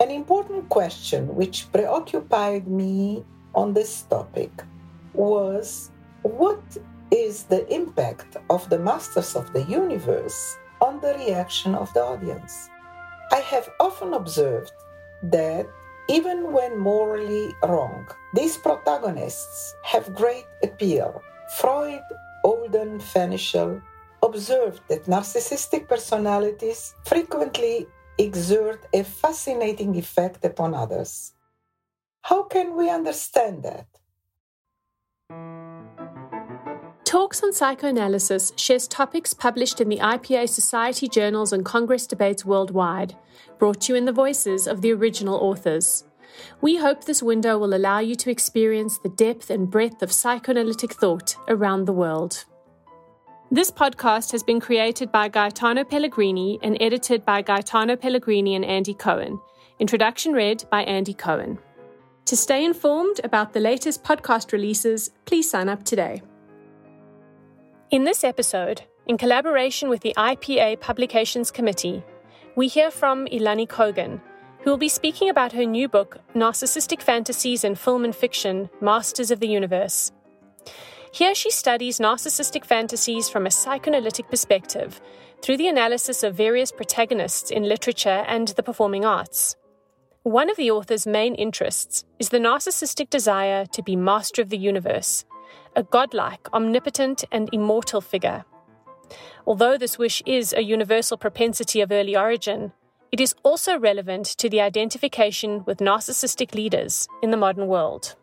An important question which preoccupied me on this topic was what is the impact of the Masters of the Universe on the reaction of the audience? I have often observed that even when morally wrong, these protagonists have great appeal. Freud, Olden, Fenichel observed that narcissistic personalities frequently exert a fascinating effect upon others. How can we understand that? Talks on Psychoanalysis shares topics published in the IPA Society journals and Congress debates worldwide, brought to you in the voices of the original authors. We hope this window will allow you to experience the depth and breadth of psychoanalytic thought around the world. This podcast has been created by Gaetano Pellegrini and edited by Gaetano Pellegrini and Andy Cohen. Introduction read by Andy Cohen. To stay informed about the latest podcast releases, please sign up today. In this episode, in collaboration with the IPA Publications Committee, we hear from Ilany Kogan, who will be speaking about her new book, Narcissistic Fantasies in Film and Fiction Masters of the Universe. Here she studies narcissistic fantasies from a psychoanalytic perspective through the analysis of various protagonists in literature and the performing arts. One of the author's main interests is the narcissistic desire to be master of the universe a godlike, omnipotent, and immortal figure. Although this wish is a universal propensity of early origin, it is also relevant to the identification with narcissistic leaders in the modern world.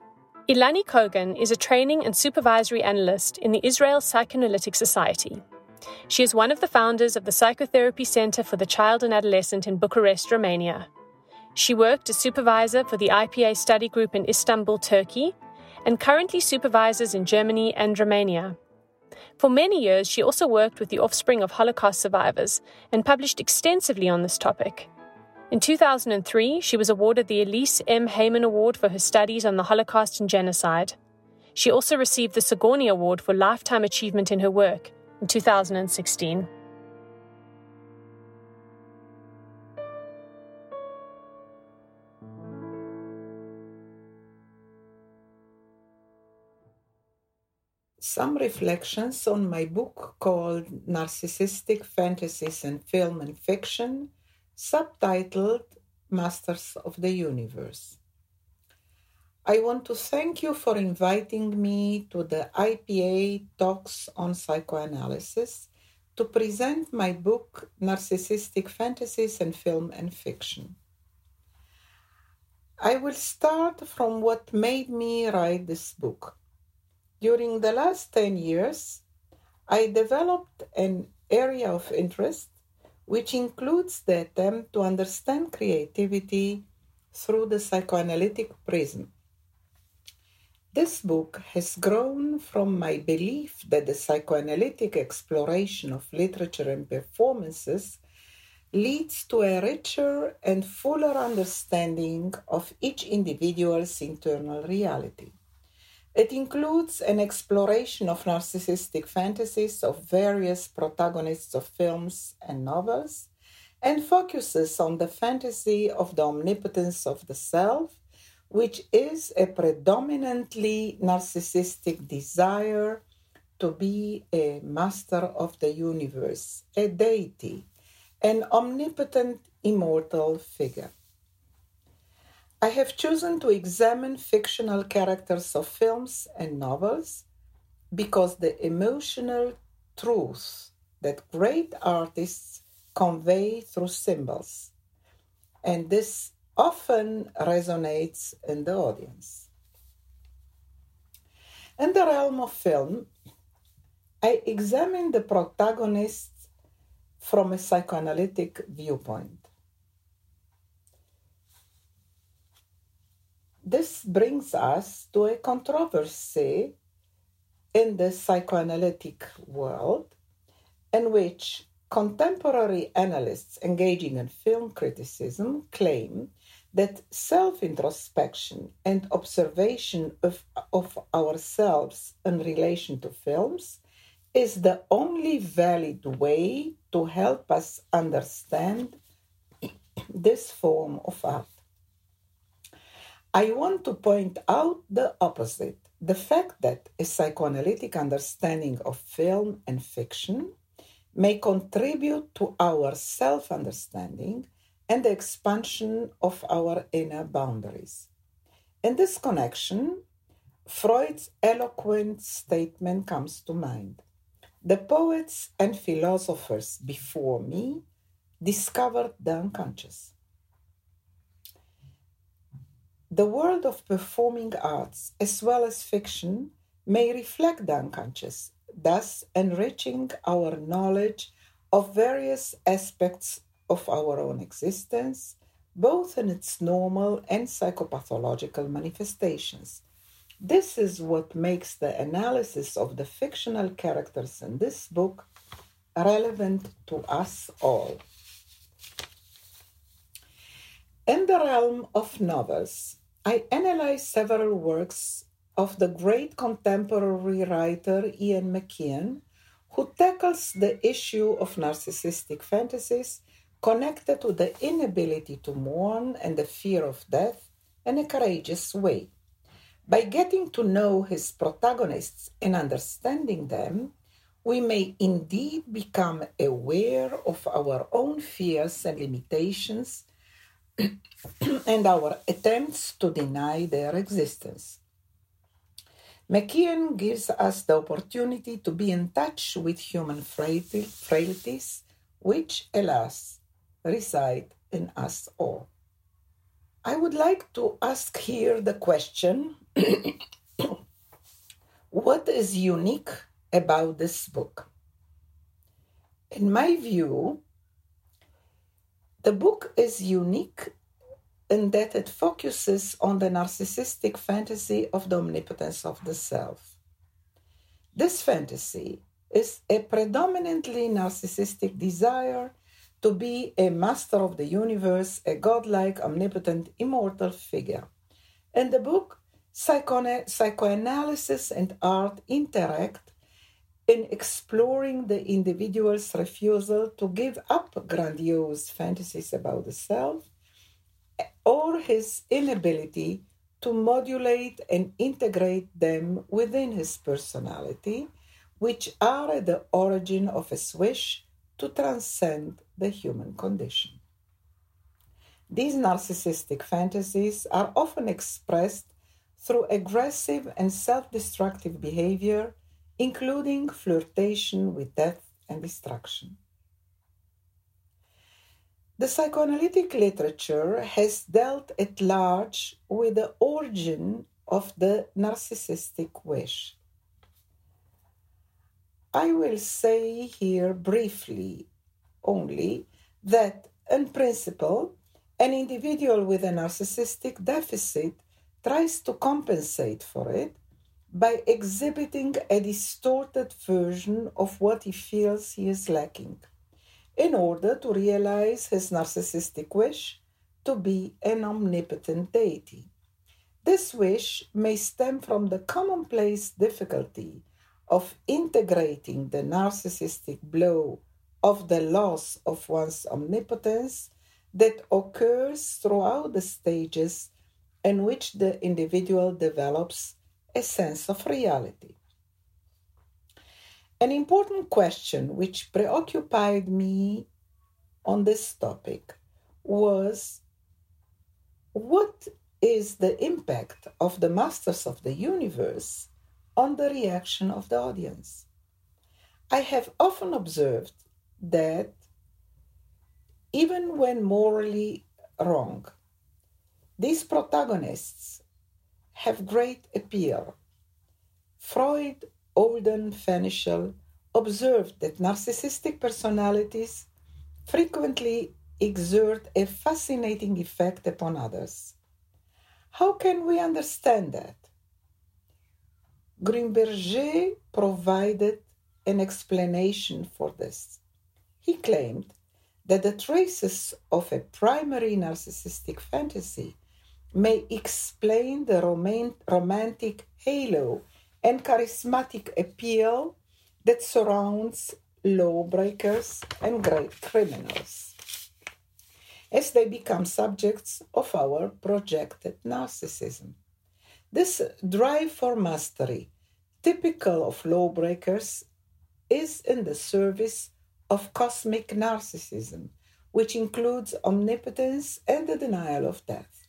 Ilany Kogan is a training and supervisory analyst in the Israel Psychoanalytic Society. She is one of the founders of the Psychotherapy Center for the Child and Adolescent in Bucharest, Romania. She worked as supervisor for the IPA study group in Istanbul, Turkey, and currently supervises in Germany and Romania. For many years, she also worked with the offspring of Holocaust survivors and published extensively on this topic. In 2003, she was awarded the Elise M. Hayman Award for her studies on the Holocaust and genocide. She also received the Sigourney Award for Lifetime Achievement in her work in 2016. some reflections on my book called Narcissistic Fantasies in Film and Fiction, subtitled Masters of the Universe. I want to thank you for inviting me to the IPA Talks on Psychoanalysis to present my book Narcissistic Fantasies in Film and Fiction. I will start from what made me write this book. During the last 10 years, I developed an area of interest which includes the attempt to understand creativity through the psychoanalytic prism. This book has grown from my belief that the psychoanalytic exploration of literature and performances leads to a richer and fuller understanding of each individual's internal reality. It includes an exploration of narcissistic fantasies of various protagonists of films and novels, and focuses on the fantasy of the omnipotence of the self, which is a predominantly narcissistic desire to be a master of the universe, a deity, an omnipotent immortal figure. I have chosen to examine fictional characters of films and novels because the emotional truth that great artists convey through symbols, and this often resonates in the audience. In the realm of film, I examine the protagonists from a psychoanalytic viewpoint. This brings us to a controversy in the psychoanalytic world in which contemporary analysts engaging in film criticism claim that self introspection and observation of, of ourselves in relation to films is the only valid way to help us understand this form of art. I want to point out the opposite the fact that a psychoanalytic understanding of film and fiction may contribute to our self understanding and the expansion of our inner boundaries. In this connection, Freud's eloquent statement comes to mind. The poets and philosophers before me discovered the unconscious. The world of performing arts, as well as fiction, may reflect the unconscious, thus enriching our knowledge of various aspects of our own existence, both in its normal and psychopathological manifestations. This is what makes the analysis of the fictional characters in this book relevant to us all. In the realm of novels, I analyzed several works of the great contemporary writer Ian McEwan, who tackles the issue of narcissistic fantasies connected to the inability to mourn and the fear of death in a courageous way. By getting to know his protagonists and understanding them, we may indeed become aware of our own fears and limitations and our attempts to deny their existence. McEwan gives us the opportunity to be in touch with human frailties, which, alas, reside in us all. I would like to ask here the question what is unique about this book? In my view, the book is unique in that it focuses on the narcissistic fantasy of the omnipotence of the self. This fantasy is a predominantly narcissistic desire to be a master of the universe, a godlike, omnipotent, immortal figure. In the book, psychoanalysis and art interact in exploring the individual's refusal to give up grandiose fantasies about the self or his inability to modulate and integrate them within his personality, which are at the origin of his wish to transcend the human condition. These narcissistic fantasies are often expressed through aggressive and self destructive behavior including flirtation with death and destruction. The psychoanalytic literature has dealt at large with the origin of the narcissistic wish. I will say here briefly only that, in principle, an individual with a narcissistic deficit tries to compensate for it by exhibiting a distorted version of what he feels he is lacking in order to realize his narcissistic wish to be an omnipotent deity. This wish may stem from the commonplace difficulty of integrating the narcissistic blow of the loss of one's omnipotence that occurs throughout the stages in which the individual develops a sense of reality. An important question which preoccupied me on this topic was what is the impact of the masters of the universe on the reaction of the audience? I have often observed that even when morally wrong, these protagonists have great appeal. Freud, Olden, Fenichel observed that narcissistic personalities frequently exert a fascinating effect upon others. How can we understand that? Grunberger provided an explanation for this. He claimed that the traces of a primary narcissistic fantasy may explain the romantic halo and charismatic appeal that surrounds lawbreakers and great criminals. as they become subjects of our projected narcissism. This drive for mastery, typical of lawbreakers, is in the service of cosmic narcissism, which includes omnipotence and the denial of death.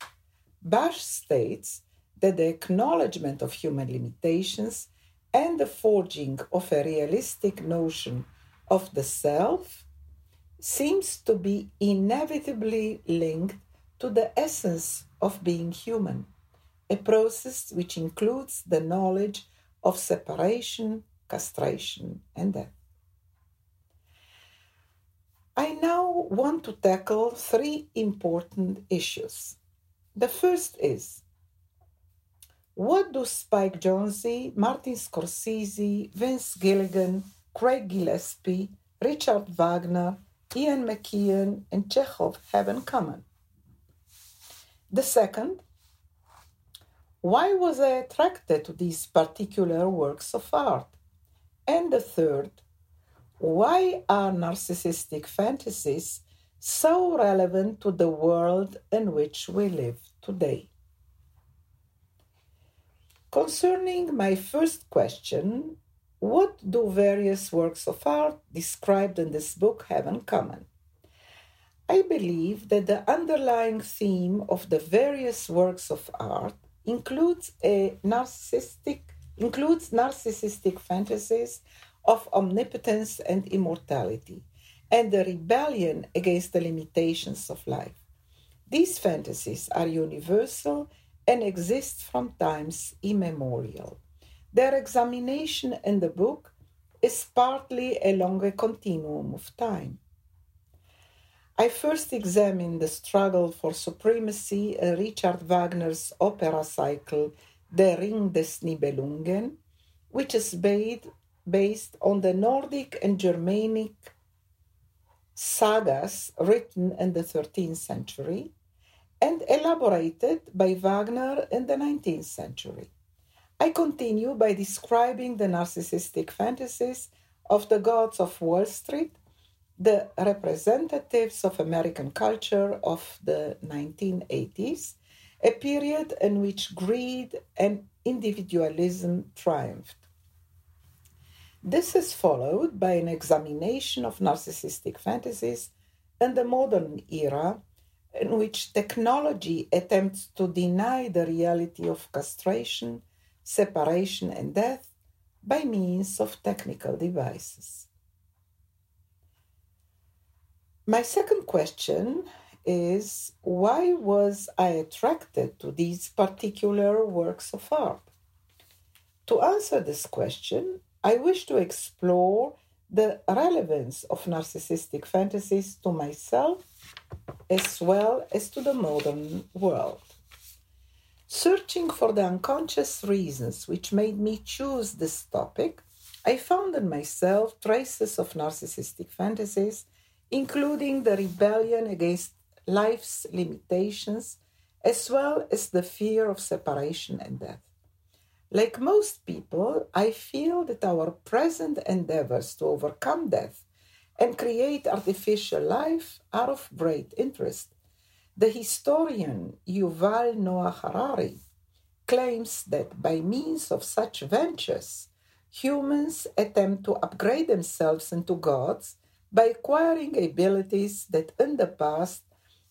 Bash states that the acknowledgement of human limitations and the forging of a realistic notion of the self seems to be inevitably linked to the essence of being human, a process which includes the knowledge of separation, castration, and death. I now want to tackle three important issues. The first is what do Spike Jonze, Martin Scorsese, Vince Gilligan, Craig Gillespie, Richard Wagner, Ian McEwan, and Chekhov have in common? The second, why was I attracted to these particular works of art? And the third, why are narcissistic fantasies so relevant to the world in which we live today? Concerning my first question, what do various works of art described in this book have in common? I believe that the underlying theme of the various works of art includes a narcissistic includes narcissistic fantasies of omnipotence and immortality and the rebellion against the limitations of life. These fantasies are universal and exist from times immemorial. Their examination in the book is partly along a continuum of time. I first examined the struggle for supremacy in Richard Wagner's opera cycle Der Ring des Nibelungen, which is based on the Nordic and Germanic sagas written in the 13th century and elaborated by Wagner in the 19th century. I continue by describing the narcissistic fantasies of the gods of Wall Street, the representatives of American culture of the 1980s, a period in which greed and individualism triumphed. This is followed by an examination of narcissistic fantasies in the modern era in which technology attempts to deny the reality of castration, separation, and death by means of technical devices. My second question is why was I attracted to these particular works of art? To answer this question, I wish to explore the relevance of narcissistic fantasies to myself as well as to the modern world. Searching for the unconscious reasons which made me choose this topic, I found in myself traces of narcissistic fantasies, including the rebellion against life's limitations, as well as the fear of separation and death. Like most people, I feel that our present endeavors to overcome death and create artificial life are of great interest. The historian Yuval Noah Harari claims that by means of such ventures, humans attempt to upgrade themselves into gods by acquiring abilities that in the past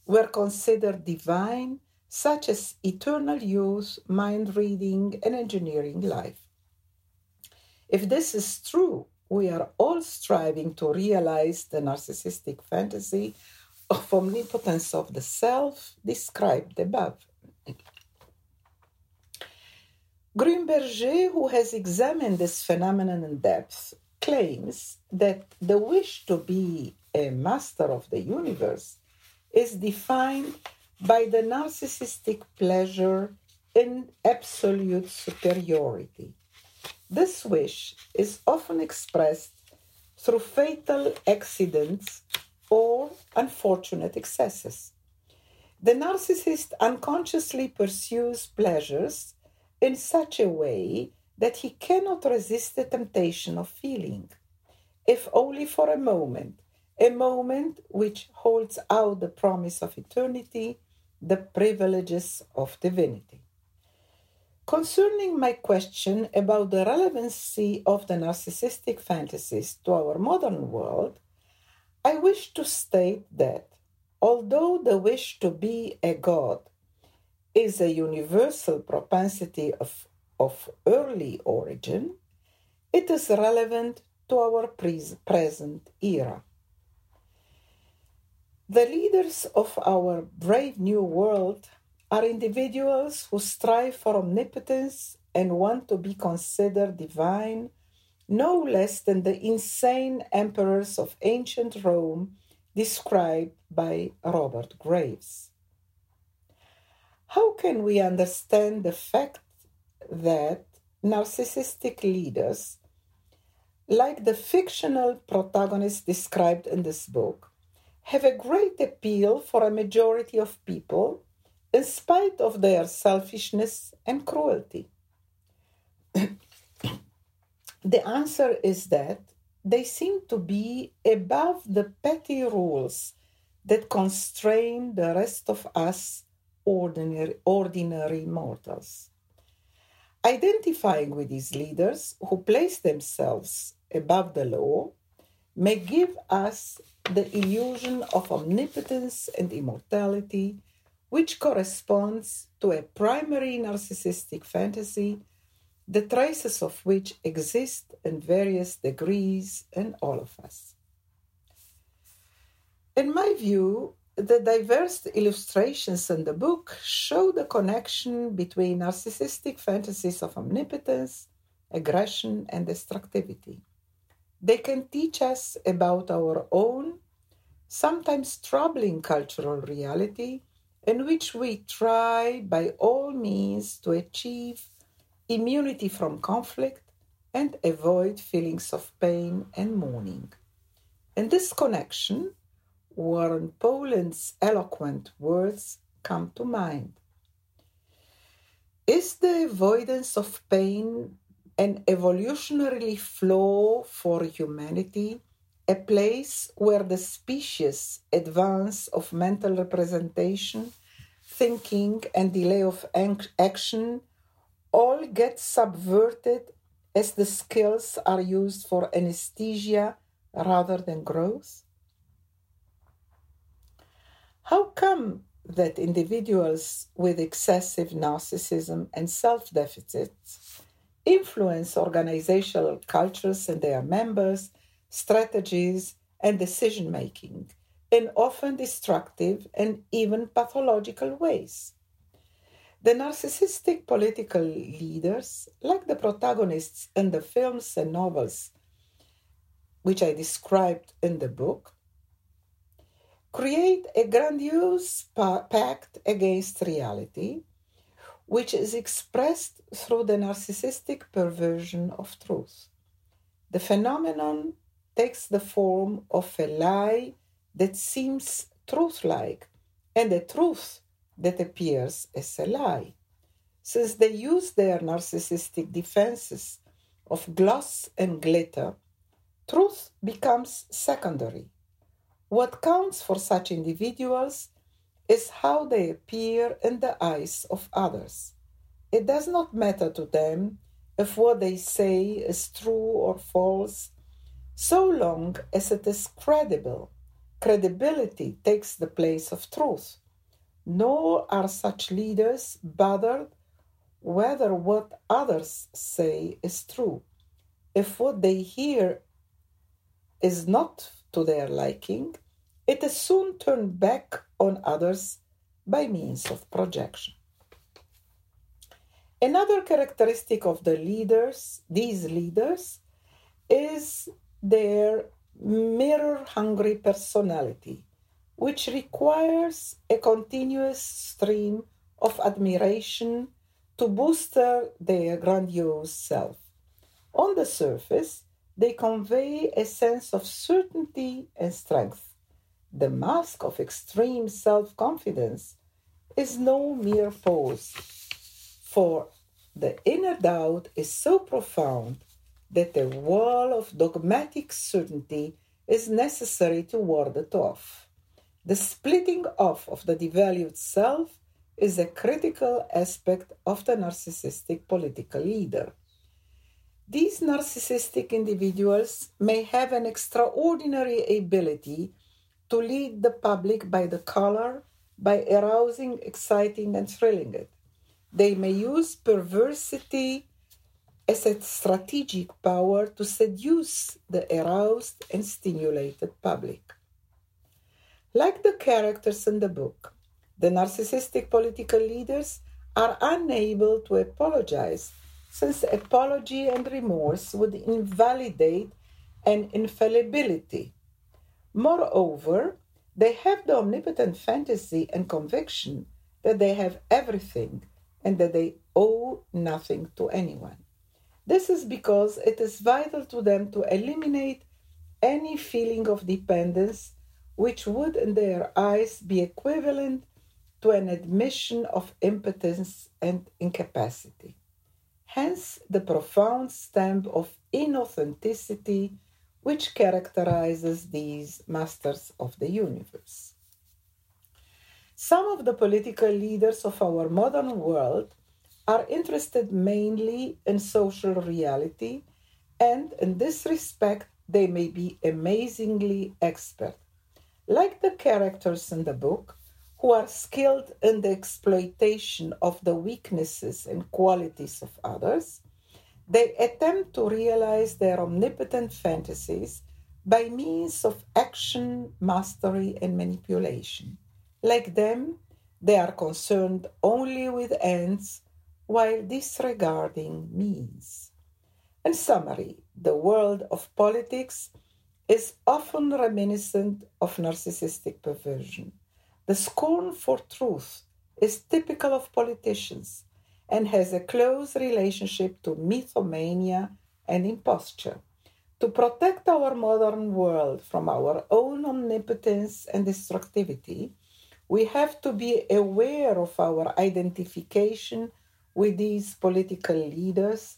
were considered divine, such as eternal youth, mind reading, and engineering life. If this is true, we are all striving to realize the narcissistic fantasy of omnipotence of the self described above. Grunberger, who has examined this phenomenon in depth, claims that the wish to be a master of the universe is defined by the narcissistic pleasure in absolute superiority this wish is often expressed through fatal accidents or unfortunate excesses. The narcissist unconsciously pursues pleasures in such a way that he cannot resist the temptation of feeling, if only for a moment, a moment which holds out the promise of eternity, the privileges of divinity. Concerning my question about the relevancy of the narcissistic fantasies to our modern world, I wish to state that although the wish to be a god is a universal propensity of, of early origin, it is relevant to our pre- present era. The leaders of our brave new world are individuals who strive for omnipotence and want to be considered divine, no less than the insane emperors of ancient Rome described by Robert Graves. How can we understand the fact that narcissistic leaders, like the fictional protagonists described in this book, have a great appeal for a majority of people in spite of their selfishness and cruelty? the answer is that they seem to be above the petty rules that constrain the rest of us ordinary, ordinary mortals. Identifying with these leaders who place themselves above the law may give us the illusion of omnipotence and immortality, which corresponds to a primary narcissistic fantasy, the traces of which exist in various degrees in all of us. In my view, the diverse illustrations in the book show the connection between narcissistic fantasies of omnipotence, aggression, and destructivity. They can teach us about our own, sometimes troubling cultural reality in which we try by all means to achieve immunity from conflict and avoid feelings of pain and mourning. In this connection, Warren Poland's eloquent words come to mind. Is the avoidance of pain an evolutionarily flaw for humanity, a place where the species advance of mental representation, thinking, and delay of action all get subverted as the skills are used for anesthesia rather than growth? How come that individuals with excessive narcissism and self deficits influence organizational cultures and their members, strategies, and decision making in often destructive and even pathological ways. The narcissistic political leaders, like the protagonists in the films and novels which I described in the book, create a grandiose pact against reality which is expressed through the narcissistic perversion of truth. The phenomenon takes the form of a lie that seems truth like and a truth that appears as a lie. Since they use their narcissistic defenses of gloss and glitter, truth becomes secondary. What counts for such individuals is how they appear in the eyes of others. It does not matter to them if what they say is true or false, so long as it is credible. Credibility takes the place of truth. Nor are such leaders bothered whether what others say is true. If what they hear is not to their liking, it is soon turned back on others by means of projection. Another characteristic of the leaders, these leaders, is their mirror hungry personality, which requires a continuous stream of admiration to boost their grandiose self. On the surface, they convey a sense of certainty and strength the mask of extreme self confidence is no mere pose, for the inner doubt is so profound that a wall of dogmatic certainty is necessary to ward it off. The splitting off of the devalued self is a critical aspect of the narcissistic political leader. These narcissistic individuals may have an extraordinary ability to lead the public by the color, by arousing, exciting, and thrilling it. They may use perversity as a strategic power to seduce the aroused and stimulated public. Like the characters in the book, the narcissistic political leaders are unable to apologize, since apology and remorse would invalidate an infallibility. Moreover, they have the omnipotent fantasy and conviction that they have everything and that they owe nothing to anyone. This is because it is vital to them to eliminate any feeling of dependence, which would, in their eyes, be equivalent to an admission of impotence and incapacity. Hence, the profound stamp of inauthenticity which characterizes these masters of the universe. Some of the political leaders of our modern world are interested mainly in social reality, and in this respect, they may be amazingly expert. Like the characters in the book, who are skilled in the exploitation of the weaknesses and qualities of others, they attempt to realize their omnipotent fantasies by means of action, mastery, and manipulation. Like them, they are concerned only with ends while disregarding means. In summary, the world of politics is often reminiscent of narcissistic perversion. The scorn for truth is typical of politicians and has a close relationship to mythomania and imposture. To protect our modern world from our own omnipotence and destructivity, we have to be aware of our identification with these political leaders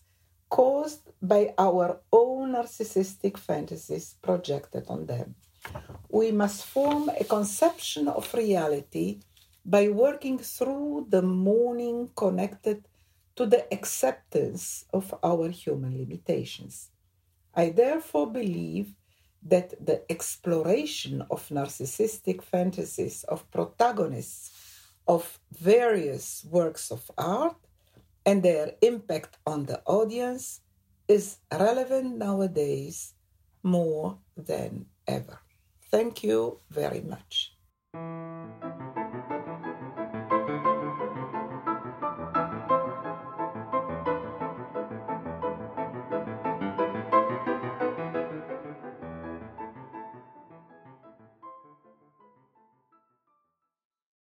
caused by our own narcissistic fantasies projected on them. We must form a conception of reality by working through the mourning connected to the acceptance of our human limitations. I therefore believe that the exploration of narcissistic fantasies of protagonists of various works of art and their impact on the audience is relevant nowadays more than ever. Thank you very much.